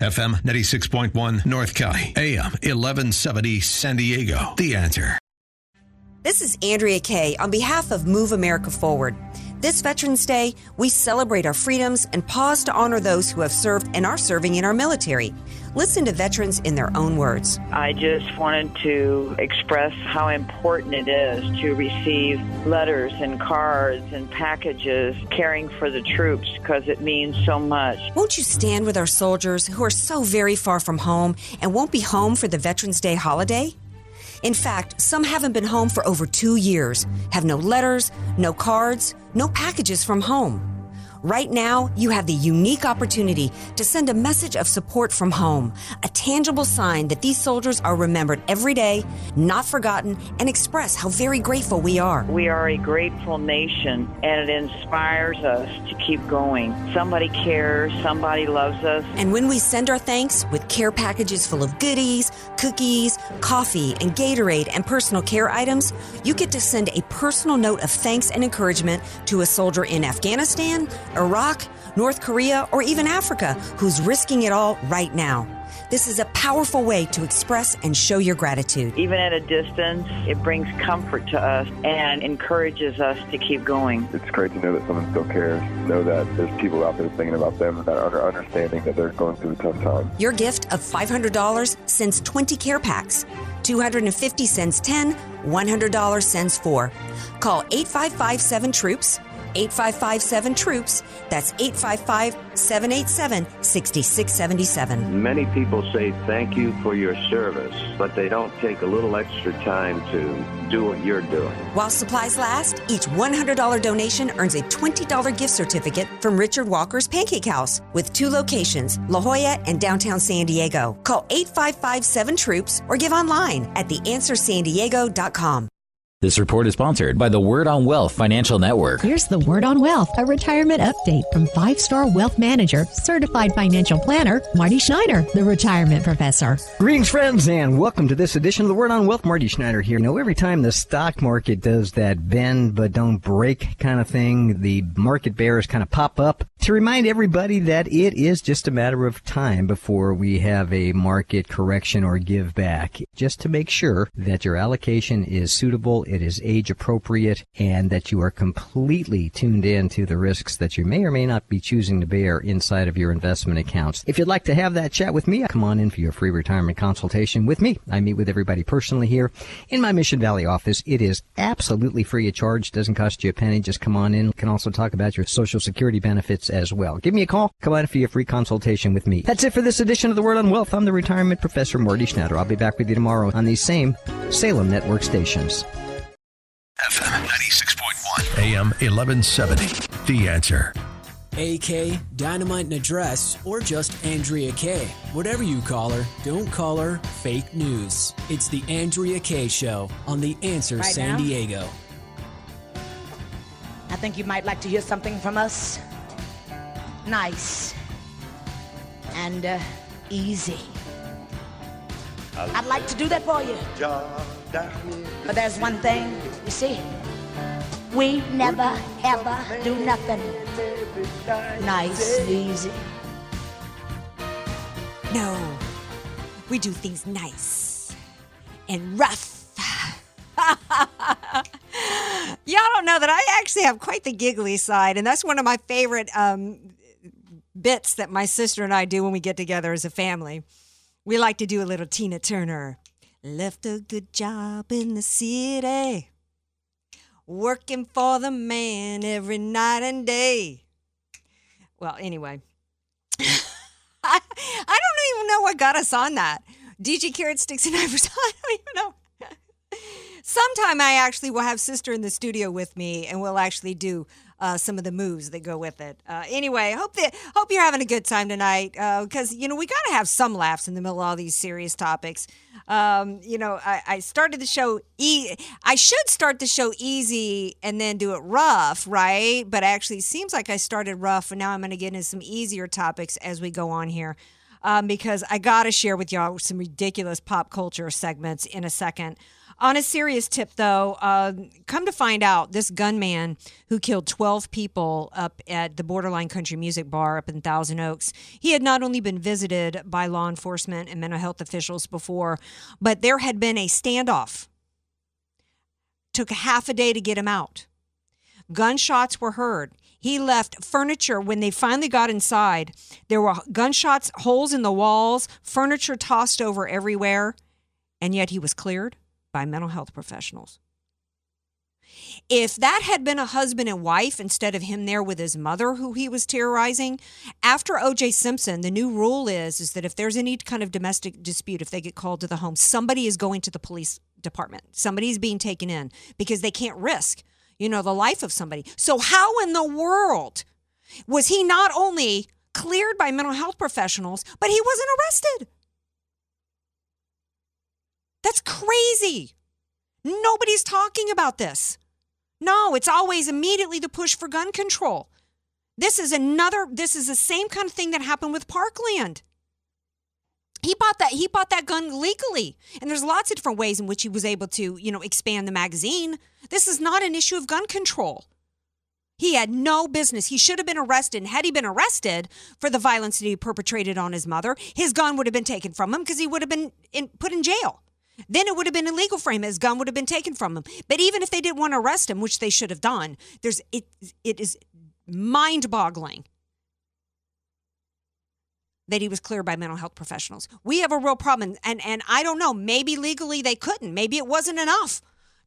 Speaker 4: FM 96.1 North County, AM 1170 San Diego. The answer.
Speaker 1: This is Andrea Kaye on behalf of Move America Forward. This Veterans Day, we celebrate our freedoms and pause to honor those who have served and are serving in our military. Listen to veterans in their own words.
Speaker 14: I just wanted to express how important it is to receive letters and cards and packages caring for the troops because it means so much.
Speaker 1: Won't you stand with our soldiers who are so very far from home and won't be home for the Veterans Day holiday? In fact, some haven't been home for over two years, have no letters, no cards, no packages from home. Right now, you have the unique opportunity to send a message of support from home, a tangible sign that these soldiers are remembered every day, not forgotten, and express how very grateful we are.
Speaker 14: We are a grateful nation, and it inspires us to keep going. Somebody cares, somebody loves us.
Speaker 1: And when we send our thanks with care packages full of goodies, cookies, coffee, and Gatorade and personal care items, you get to send a personal note of thanks and encouragement to a soldier in Afghanistan, Iraq, North Korea, or even Africa who's risking it all right now. This is a powerful way to express and show your gratitude.
Speaker 14: Even at a distance, it brings comfort to us and encourages us to keep going.
Speaker 15: It's great to know that someone still cares, know that there's people out there thinking about them that are understanding that they're going through a tough time.
Speaker 1: Your gift of $500 sends 20 care packs. 250 cents 10, $100 sends 4. Call 855 troops 8557 troops. That's 855 787 6677.
Speaker 16: Many people say thank you for your service, but they don't take a little extra time to do what you're doing.
Speaker 1: While supplies last, each $100 donation earns a $20 gift certificate from Richard Walker's Pancake House with two locations, La Jolla and downtown San Diego. Call 855 7 Troops or give online at theanswersandiego.com.
Speaker 17: This report is sponsored by the Word on Wealth Financial Network.
Speaker 18: Here's the Word on Wealth, a retirement update from five star wealth manager, certified financial planner, Marty Schneider, the retirement professor.
Speaker 19: Greetings, friends, and welcome to this edition of the Word on Wealth. Marty Schneider here. You know, every time the stock market does that bend but don't break kind of thing, the market bears kind of pop up to remind everybody that it is just a matter of time before we have a market correction or give back. Just to make sure that your allocation is suitable it is age appropriate, and that you are completely tuned in to the risks that you may or may not be choosing to bear inside of your investment accounts. If you'd like to have that chat with me, come on in for your free retirement consultation with me. I meet with everybody personally here in my Mission Valley office. It is absolutely free of charge, doesn't cost you a penny. Just come on in. We can also talk about your Social Security benefits as well. Give me a call. Come on in for your free consultation with me. That's it for this edition of the Word on Wealth. I'm the retirement professor Morty Schneider. I'll be back with you tomorrow on these same Salem network stations.
Speaker 4: FM 96.1, AM 1170. The answer.
Speaker 10: AK, Dynamite in a Dress, or just Andrea Kaye. Whatever you call her, don't call her fake news. It's the Andrea Kaye Show on The Answer
Speaker 20: Right
Speaker 10: San
Speaker 20: now?
Speaker 10: Diego.
Speaker 20: I think you might like to hear something from us. Nice. And uh, easy. I'd like to do that for you. But there's one thing, you see. We never, ever do nothing nice and easy.
Speaker 21: No, we do things nice and rough. [LAUGHS] Y'all don't know that I actually have quite the giggly side, and that's one of my favorite um,
Speaker 1: bits that my sister and I do when we get together as a family. We like to do a little Tina Turner. Left a good job in the city, working for the man every night and day. Well, anyway, [LAUGHS] I, I don't even know what got us on that. DJ Carrot Sticks and [LAUGHS] Ivers. I don't even know. Sometime I actually will have sister in the studio with me, and we'll actually do uh, some of the moves that go with it. Uh, anyway, hope that hope you're having a good time tonight because you know we got to have some laughs in the middle of all these serious topics. Um, you know, I, I started the show. E- I should start the show easy and then do it rough, right? But actually, it seems like I started rough, and now I'm going to get into some easier topics as we go on here. Um, because I got to share with y'all some ridiculous pop culture segments in a second. On a serious tip, though, uh, come to find out, this gunman who killed 12 people up at the Borderline Country Music Bar up in Thousand Oaks, he had not only been visited by law enforcement and mental health officials before, but there had been a standoff. Took half a day to get him out. Gunshots were heard. He left furniture when they finally got inside. There were gunshots, holes in the walls, furniture tossed over everywhere, and yet he was cleared by mental health professionals. If that had been a husband and wife instead of him there with his mother who he was terrorizing, after OJ Simpson, the new rule is is that if there's any kind of domestic dispute, if they get called to the home, somebody is going to the police department. Somebody's being taken in because they can't risk, you know, the life of somebody. So how in the world was he not only cleared by mental health professionals, but he wasn't arrested? That's crazy. Nobody's talking about this. No, it's always immediately the push for gun control. This is another this is the same kind of thing that happened with Parkland. He bought that he bought that gun legally. And there's lots of different ways in which he was able to, you know, expand the magazine. This is not an issue of gun control. He had no business. He should have been arrested. And had he been arrested for the violence that he perpetrated on his mother, his gun would have been taken from him because he would have been in, put in jail. Then it would have been illegal for him. His gun would have been taken from him. But even if they didn't want to arrest him, which they should have done, there's it it is mind-boggling that he was cleared by mental health professionals. We have a real problem and and I don't know, maybe legally they couldn't. Maybe it wasn't enough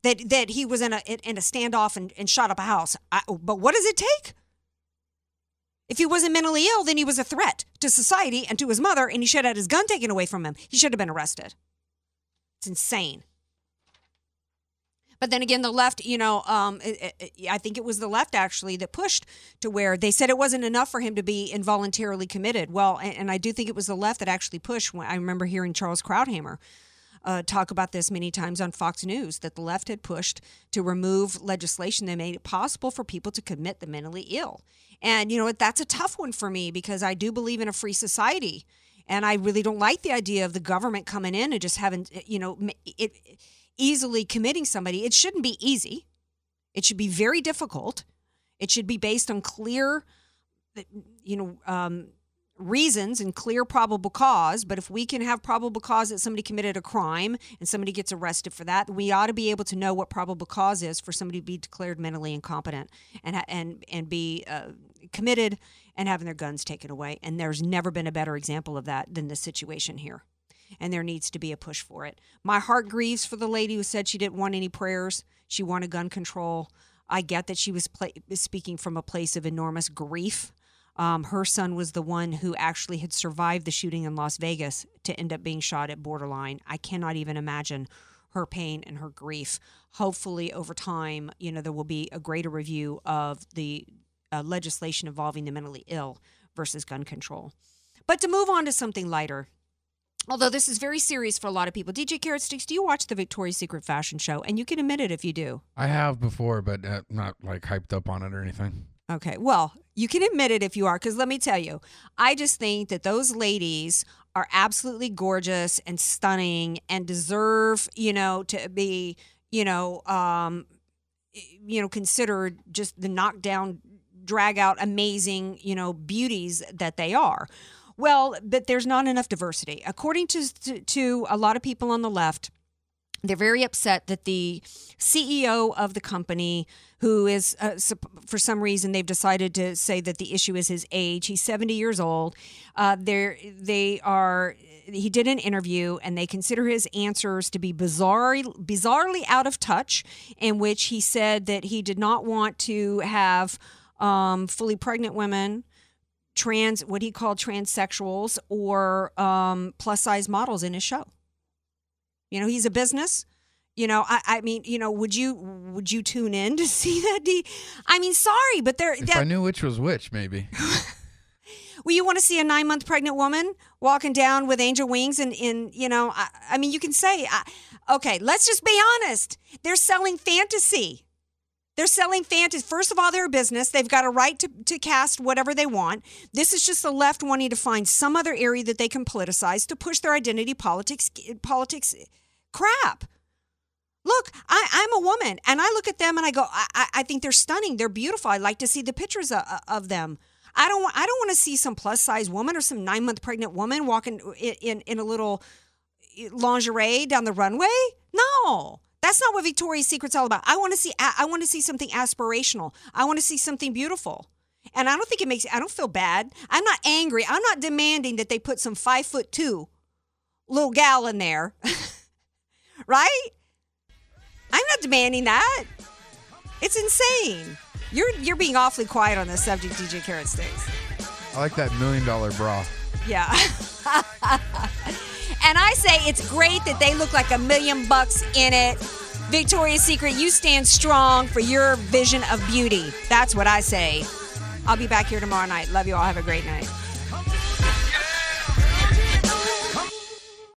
Speaker 1: that that he was in a in a standoff and, and shot up a house. I, but what does it take? If he wasn't mentally ill, then he was a threat to society and to his mother, and he should have had his gun taken away from him. He should have been arrested. It's insane. But then again, the left, you know, um, it, it, I think it was the left actually that pushed to where they said it wasn't enough for him to be involuntarily committed. Well, and, and I do think it was the left that actually pushed. When I remember hearing Charles Krauthammer uh, talk about this many times on Fox News that the left had pushed to remove legislation that made it possible for people to commit the mentally ill. And, you know, that's a tough one for me because I do believe in a free society. And I really don't like the idea of the government coming in and just having, you know, it easily committing somebody. It shouldn't be easy. It should be very difficult. It should be based on clear, you know, um, reasons and clear probable cause. But if we can have probable cause that somebody committed a crime and somebody gets arrested for that, we ought to be able to know what probable cause is for somebody to be declared mentally incompetent and and and be uh, committed and having their guns taken away. And there's never been a better example of that than this situation here. And there needs to be a push for it. My heart grieves for the lady who said she didn't want any prayers. She wanted gun control. I get that she was speaking from a place of enormous grief. Um, her son was the one who actually had survived the shooting in Las Vegas to end up being shot at borderline. I cannot even imagine her pain and her grief. Hopefully, over time, you know, there will be a greater review of the uh, legislation involving the mentally ill versus gun control. But to move on to something lighter, although this is very serious for a lot of people, DJ Carrot Sticks, do you watch the Victoria's Secret fashion show? And you can admit it if you do.
Speaker 3: I have before, but uh, not like hyped up on it or anything.
Speaker 1: Okay. Well, you can admit it if you are, because let me tell you, I just think that those ladies are absolutely gorgeous and stunning and deserve, you know, to be, you know, um, you know, considered just the knockdown drag out amazing, you know, beauties that they are. Well, but there's not enough diversity. According to, to, to a lot of people on the left, they're very upset that the CEO of the company, who is uh, for some reason they've decided to say that the issue is his age. He's 70 years old. Uh, they are. He did an interview, and they consider his answers to be bizarre, bizarrely out of touch. In which he said that he did not want to have um, fully pregnant women trans what he called transsexuals or um, plus size models in his show. You know, he's a business. You know, I, I mean, you know, would you would you tune in to [LAUGHS] see that? D? I mean, sorry, but there.
Speaker 3: If
Speaker 1: that,
Speaker 3: I knew which was which, maybe. [LAUGHS]
Speaker 1: well, you want to see a nine month pregnant woman walking down with angel wings, and in you know, I, I mean, you can say, I, okay, let's just be honest. They're selling fantasy. They're selling fantasy. First of all, they're a business. They've got a right to, to cast whatever they want. This is just the left wanting to find some other area that they can politicize to push their identity politics politics crap. Look, I, I'm a woman, and I look at them and I go, I, I think they're stunning. They're beautiful. I like to see the pictures of, of them. I don't want. I don't want to see some plus size woman or some nine month pregnant woman walking in, in in a little eh, lingerie down the runway. No, that's not what Victoria's Secret's all about. I want to see. I want to see something aspirational. I want to see something beautiful. And I don't think it makes. I don't feel bad. I'm not angry. I'm not demanding that they put some five foot two little gal in there. [LAUGHS] right? I'm not demanding that. It's insane. You're you're being awfully quiet on this subject, DJ Carrot Sticks.
Speaker 3: I like that million dollar bra.
Speaker 1: Yeah. [LAUGHS] and I say it's great that they look like a million bucks in it. Victoria's Secret, you stand strong for your vision of beauty. That's what I say. I'll be back here tomorrow night. Love you all. Have a great night.